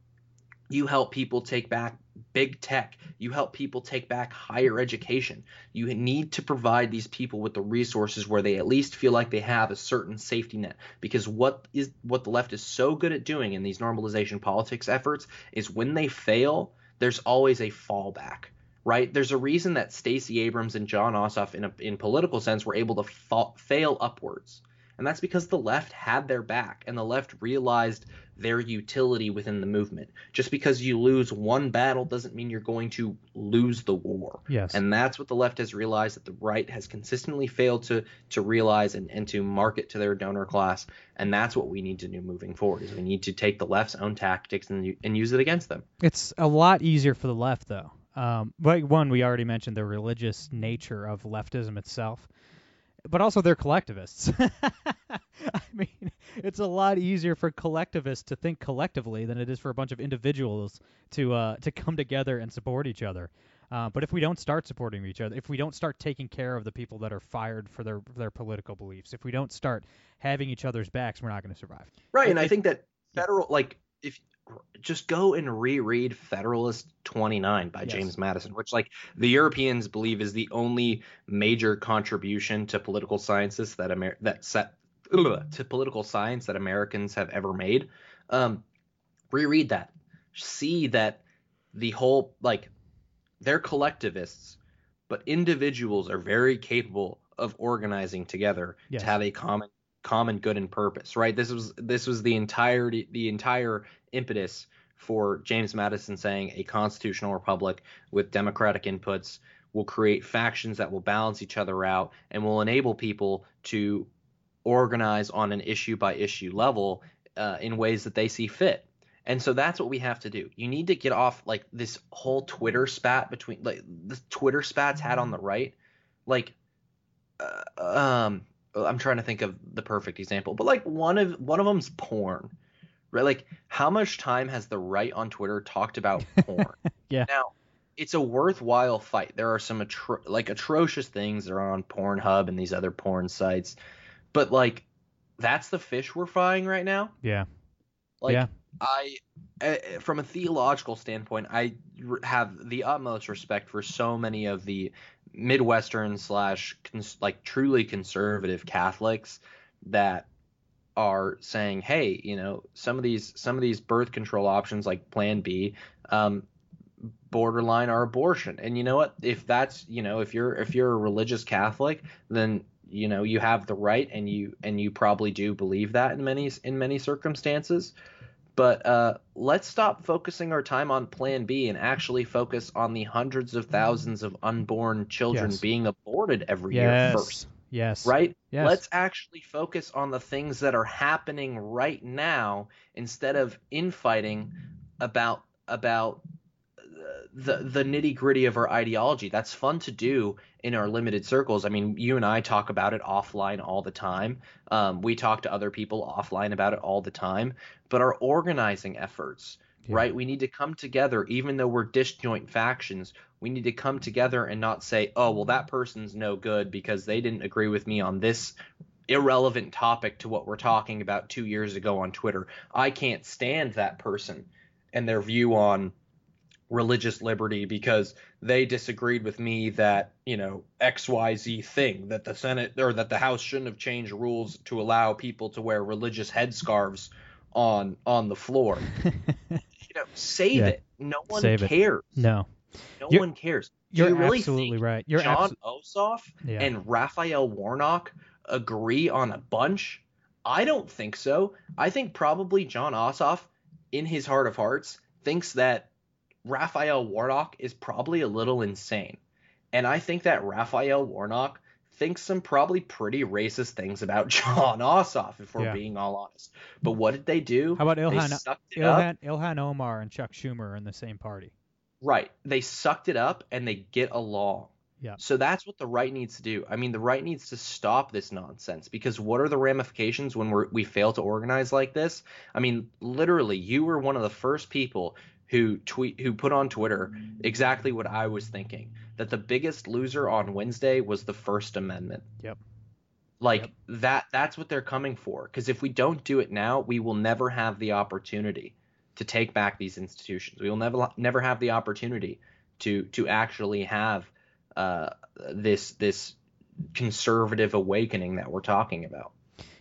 you help people take back big tech. You help people take back higher education. You need to provide these people with the resources where they at least feel like they have a certain safety net because what is what the left is so good at doing in these normalization politics efforts is when they fail, there's always a fallback. Right? There's a reason that Stacey Abrams and Jon Ossoff in a in political sense were able to fa- fail upwards And that's because the left had their back and the left realized their utility within the movement. Just because you lose one battle doesn't mean you're going to lose the war. Yes. And that's what the left has realized that the right has consistently failed to to realize and, and to market to their donor class. And that's what we need to do moving forward is we need to take the left's own tactics and, and use it against them. It's a lot easier for the left, though. Um, but one, we already mentioned the religious nature of leftism itself, but also they're collectivists. I mean, it's a lot easier for collectivists to think collectively than it is for a bunch of individuals to uh, to come together and support each other. Uh, but if we don't start supporting each other, if we don't start taking care of the people that are fired for their their political beliefs, if we don't start having each other's backs, we're not going to survive. Right, and I think that federal like if just go and reread Federalist 29 by Yes. James Madison, which like the Europeans believe is the only major contribution to political sciences that Amer- that set to political science that Americans have ever made. Um, reread that, see that the whole like they're collectivists, but individuals are very capable of organizing together Yes. to have a common common good and purpose. Right. This was this was the entirety the entire impetus for James Madison saying a constitutional republic with democratic inputs will create factions that will balance each other out and will enable people to organize on an issue by issue level uh, in ways that they see fit. And so that's what we have to do. You need to get off like this whole Twitter spat between like the Twitter spats had on the right. Like, uh, um, I'm trying to think of the perfect example, but like one of one of them's porn, right? Like, how much time has the right on Twitter talked about porn? Yeah. Now, it's a worthwhile fight. There are some atro- like atrocious things that are on Pornhub and these other porn sites, but like, that's the fish we're frying right now. Yeah. Like Yeah. I, uh, from a theological standpoint, I r- have the utmost respect for so many of the Midwestern slash cons- like truly conservative Catholics that are saying, hey, you know, some of these some of these birth control options like Plan B, um, borderline are abortion. And you know what? If that's you know if you're if you're a religious Catholic, then you know you have the right and you and you probably do believe that in many in many circumstances but uh, let's stop focusing our time on plan b and actually focus on the hundreds of thousands of unborn children Yes. being aborted every year first Yes. right Yes. let's actually focus on the things that are happening right now instead of infighting about about the the nitty gritty of our ideology. That's fun to do in our limited circles. I mean, you and I talk about it offline all the time. Um, we talk to other people offline about it all the time. But our organizing efforts, Yeah. right? We need to come together, even though we're disjoint factions. We need to come together and not say, "Oh, well, that person's no good because they didn't agree with me on this." Irrelevant topic to what we're talking about two years ago on Twitter. I can't stand that person and their view on religious liberty because they disagreed with me that you know xyz thing that the senate or that the house shouldn't have changed rules to allow people to wear religious headscarves on on the floor you know save Yeah. it no one Save it. cares no. no You're- one cares Do You're you really absolutely think right. You're jon abso- ossoff Yeah. and raphael warnock agree on a bunch i don't think so i think probably jon ossoff in his heart of hearts thinks that Raphael Warnock is probably a little insane. And I think that Raphael Warnock thinks some probably pretty racist things about Jon Ossoff, if we're Yeah. being all honest. But what did they do? How about Ilhan. Ilhan, Ilhan Omar and Chuck Schumer are in the same party? Right. They sucked it up and they get along. Yeah. So that's what the right needs to do. I mean, the right needs to stop this nonsense because what are the ramifications when we're, we fail to organize like this? I mean, literally, you were one of the first people who tweet who put on Twitter exactly what I was thinking that the biggest loser on Wednesday was the First Amendment. Yep. Like Yep. that that's what they're coming for because if we don't do it now, we will never have the opportunity to take back these institutions. We will never never have the opportunity to to actually have uh, this this conservative awakening that we're talking about.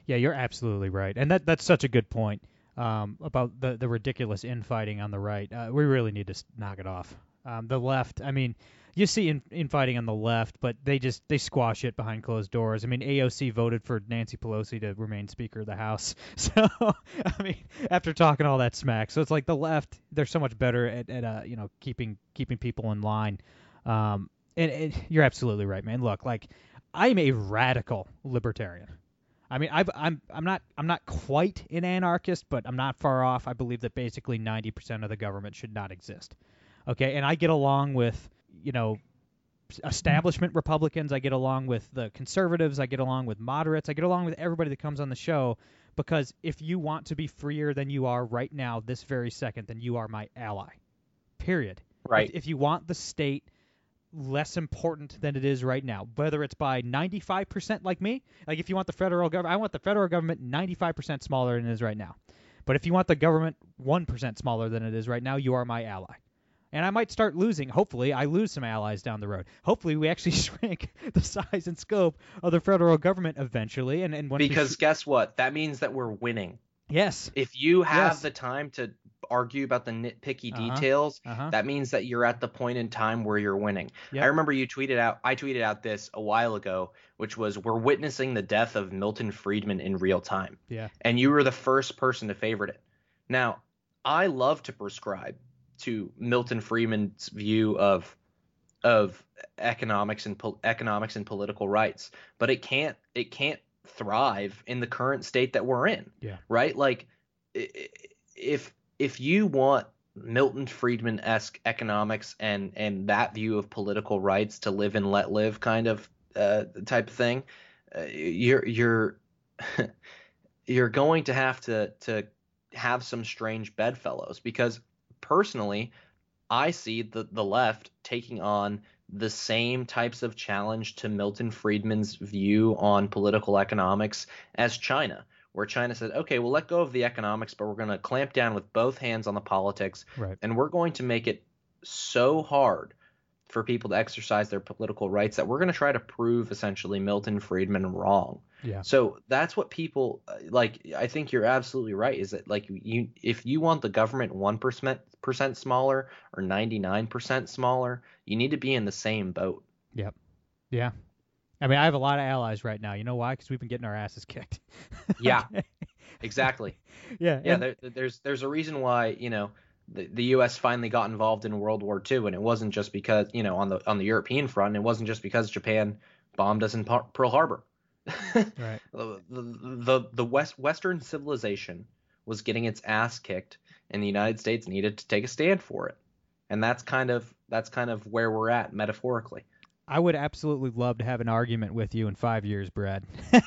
Yeah, you're absolutely right, and that that's such a good point um, about the the ridiculous infighting on the right. Uh, we really need to knock it off. Um, the left, I mean, you see in, infighting on the left, but they just they squash it behind closed doors. I mean, AOC voted for Nancy Pelosi to remain Speaker of the House. So I mean, after talking all that smack, so it's like the left they're so much better at, at uh, you know keeping keeping people in line. Um, and, and you're absolutely right, man. Look, like I'm a radical libertarian. I mean, I've, I'm I'm not I'm not quite an anarchist, but I'm not far off. I believe that basically 90% of the government should not exist. Okay, and I get along with you know establishment Republicans. I get along with the conservatives. I get along with moderates. I get along with everybody that comes on the show because if you want to be freer than you are right now, this very second, then you are my ally. Period. Right. If, if you want the state less important than it is right now, whether it's by 95% like me, like if you want the federal government, I want the federal government 95% smaller than it is right now. But if you want the government 1% smaller than it is right now, you are my ally. And I might start losing. Hopefully, I lose some allies down the road. Hopefully, we actually shrink the size and scope of the federal government eventually. And, and we Because sh- guess what? That means that we're winning. yes, If you have Yes. the time to argue about the nitpicky Uh-huh. details, uh-huh. that means that you're at the point in time where you're winning. Yep. I remember you tweeted out I tweeted out this a while ago, which was we're witnessing the death of Milton Friedman in real time. Yeah. And you were the first person to favorite it. Now, I love to prescribe to Milton Friedman's view of of economics and pol- economics and political rights, but it can't it can't thrive in the current state that we're in. Yeah. Right? Like if if you want Milton Friedman esque economics and and that view of political rights to live and let live kind of uh, type of thing, uh, you're you're you're going to have to to have some strange bedfellows because personally, I see the the left taking on the same types of challenge to Milton Friedman's view on political economics as China, where China said, okay, we'll let go of the economics, but we're going to clamp down with both hands on the politics, Right. and we're going to make it so hard for people to exercise their political rights that we're going to try to prove essentially Milton Friedman wrong. Yeah. So that's what people uh, like. I think you're absolutely right. Is that like you, if you want the government one percent percent smaller or ninety nine percent smaller, you need to be in the same boat. Yep. Yeah. I mean, I have a lot of allies right now. You know why? Because we've been getting our asses kicked. Yeah, exactly. yeah. Yeah, and- there, there's there's a reason why you know the, the U.S. finally got involved in World War II, and it wasn't just because you know on the on the European front, it wasn't just because Japan bombed us in Par- Pearl Harbor. right. the, the the the west western civilization was getting its ass kicked and the united states needed to take a stand for it and that's kind of that's kind of where we're at metaphorically I would absolutely love to have an argument with you in five years, Brad.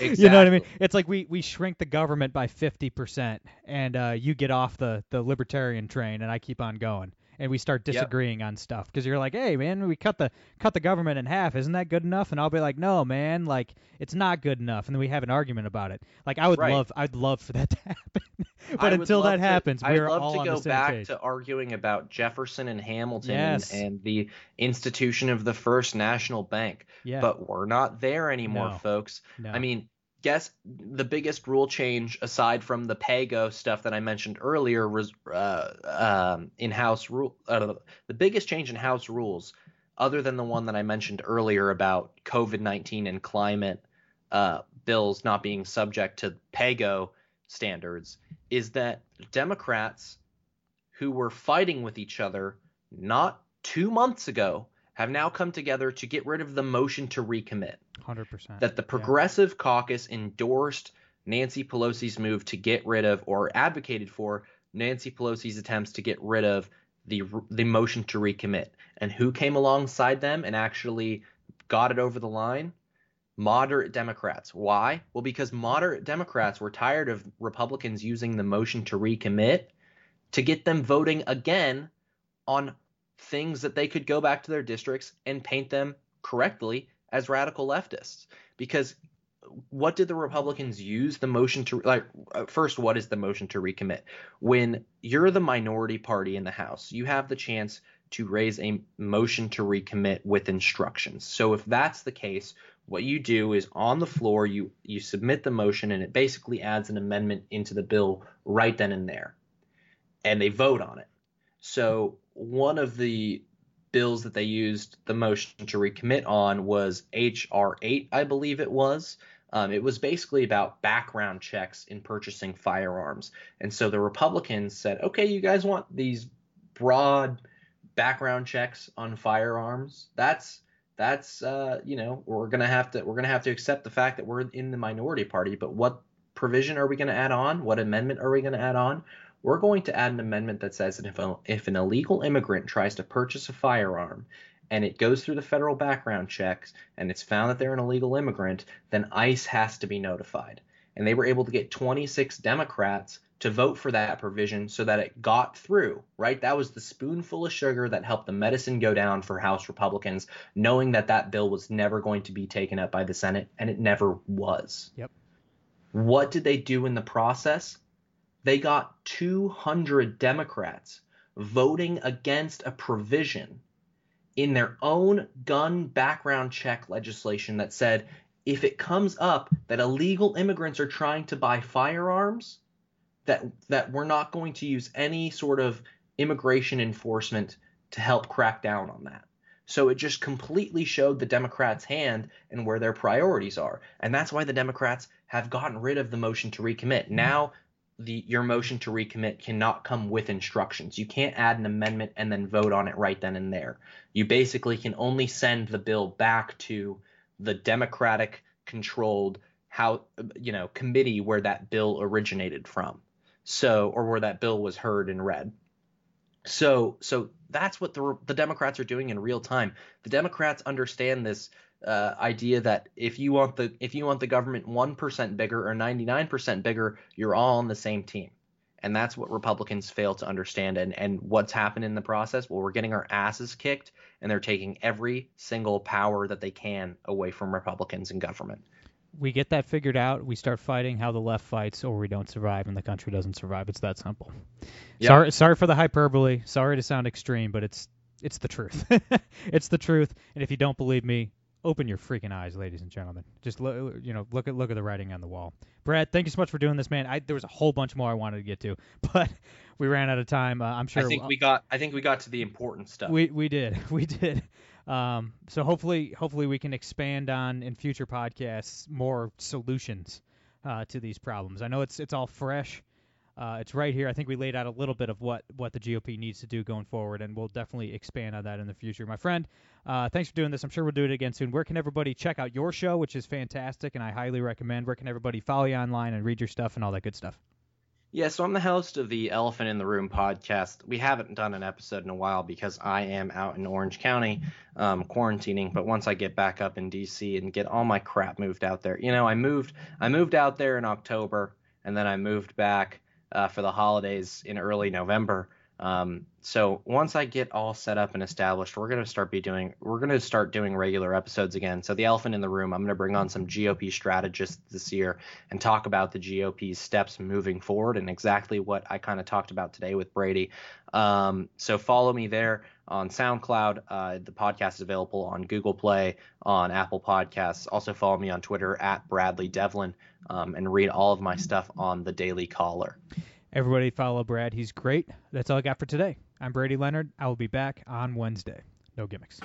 You know what I mean? It's like we, we shrink the government by fifty percent, and uh, you get off the, the libertarian train, and I keep on going, and we start Yep. disagreeing on stuff because you're like, hey man, we cut the cut the government in half, isn't that good enough? And I'll be like, no man, like it's not good enough, and then we have an argument about it. Like I would Right. love I'd love for that to happen, but I until that to- happens, I'd we're love all to on go the same back page. to arguing about Jefferson and Hamilton Yes. and, and the institution of the first national bank. yeah, But we're not there anymore, No. folks. no. I mean, guess the biggest rule change aside from the PAYGO stuff that I mentioned earlier was uh, um, in-house rule. Uh, the biggest change in house rules, other than the one that I mentioned earlier about COVID nineteen and climate uh, bills not being subject to PAYGO standards, is that Democrats who were fighting with each other not two months ago have now come together to get rid of the motion to recommit hundred percent. that the Progressive Caucus endorsed Nancy Pelosi's move to get rid of or advocated for Nancy Pelosi's attempts to get rid of the the motion to recommit. And who came alongside them and actually got it over the line? Moderate Democrats. Why? Well, because moderate Democrats were tired of Republicans using the motion to recommit to get them voting again on things that they could go back to their districts and paint them correctly as radical leftists. Because what did the Republicans use the motion to like? uh, First, what is the motion to recommit? When you're the minority party in the House, you have the chance to raise a motion to recommit with instructions. So if that's the case, what you do is on the floor you you submit the motion and it basically adds an amendment into the bill right then and there. And they vote on it. So one of the bills that they used the motion to recommit on was HR 8, I believe it was. Um, it was basically about background checks in purchasing firearms. And so the Republicans said, okay, you guys want these broad background checks on firearms? That's that's uh, you know we're gonna have to we're gonna have to accept the fact that we're in the minority party. But what provision are we gonna add on? What amendment are we gonna add on? We're going to add an amendment that says that if, a, if an illegal immigrant tries to purchase a firearm and it goes through the federal background checks and it's found that they're an illegal immigrant, then ICE has to be notified. And they were able to get 26 Democrats to vote for that provision so that it got through, right? That was the spoonful of sugar that helped the medicine go down for House Republicans, knowing that that bill was never going to be taken up by the Senate, and it never was. Yep. What did they do in the process? They got 200 Democrats voting against a provision in their own gun background check legislation that said if it comes up that illegal immigrants are trying to buy firearms, that that we're not going to use any sort of immigration enforcement to help crack down on that. So it just completely showed the Democrats' hand and where their priorities are. And that's why the Democrats have gotten rid of the motion to recommit. Now the your motion to recommit cannot come with instructions. You can't add an amendment and then vote on it right then and there. You basically can only send the bill back to the Democratic controlled how you know committee where that bill originated from. So or where that bill was heard and read. So so that's what the the Democrats are doing in real time. The Democrats understand this uh, idea that if you want the if you want the government one percent bigger or ninety nine percent bigger, you're all on the same team, and that's what Republicans fail to understand. And and what's happened in the process? Well, we're getting our asses kicked, and they're taking every single power that they can away from Republicans in government. We get that figured out. We start fighting how the left fights, or we don't survive, and the country doesn't survive. It's that simple. Yep. Sorry, sorry for the hyperbole. Sorry to sound extreme, but it's it's the truth. it's the truth. And if you don't believe me, open your freaking eyes, ladies and gentlemen. Just look, you know, look at look at the writing on the wall. Brad, thank you so much for doing this, man. I, there was a whole bunch more I wanted to get to, but we ran out of time. Uh, I'm sure. I think we got. I think we got to the important stuff. We we did. We did. Um, so hopefully, hopefully we can expand on in future podcasts more solutions uh, to these problems. I know it's it's all fresh. Uh, it's right here. I think we laid out a little bit of what, what the GOP needs to do going forward, and we'll definitely expand on that in the future. My friend, uh, thanks for doing this. I'm sure we'll do it again soon. Where can everybody check out your show, which is fantastic, and I highly recommend? Where can everybody follow you online and read your stuff and all that good stuff? Yeah, so I'm the host of the Elephant in the Room podcast. We haven't done an episode in a while because I am out in Orange County um, quarantining. But once I get back up in DC and get all my crap moved out there, you know, I moved I moved out there in October, and then I moved back uh, for the holidays in early November. Um, so once I get all set up and established, we're gonna start be doing we're gonna start doing regular episodes again. So the elephant in the room, I'm gonna bring on some GOP strategists this year and talk about the GOP's steps moving forward and exactly what I kind of talked about today with Brady. Um, so follow me there on SoundCloud. Uh, the podcast is available on Google Play, on Apple Podcasts. Also follow me on Twitter at Bradley Devlin um, and read all of my stuff on the Daily Caller. Everybody follow Brad. He's great. That's all I got for today. I'm Brady Leonard. I will be back on Wednesday. No gimmicks.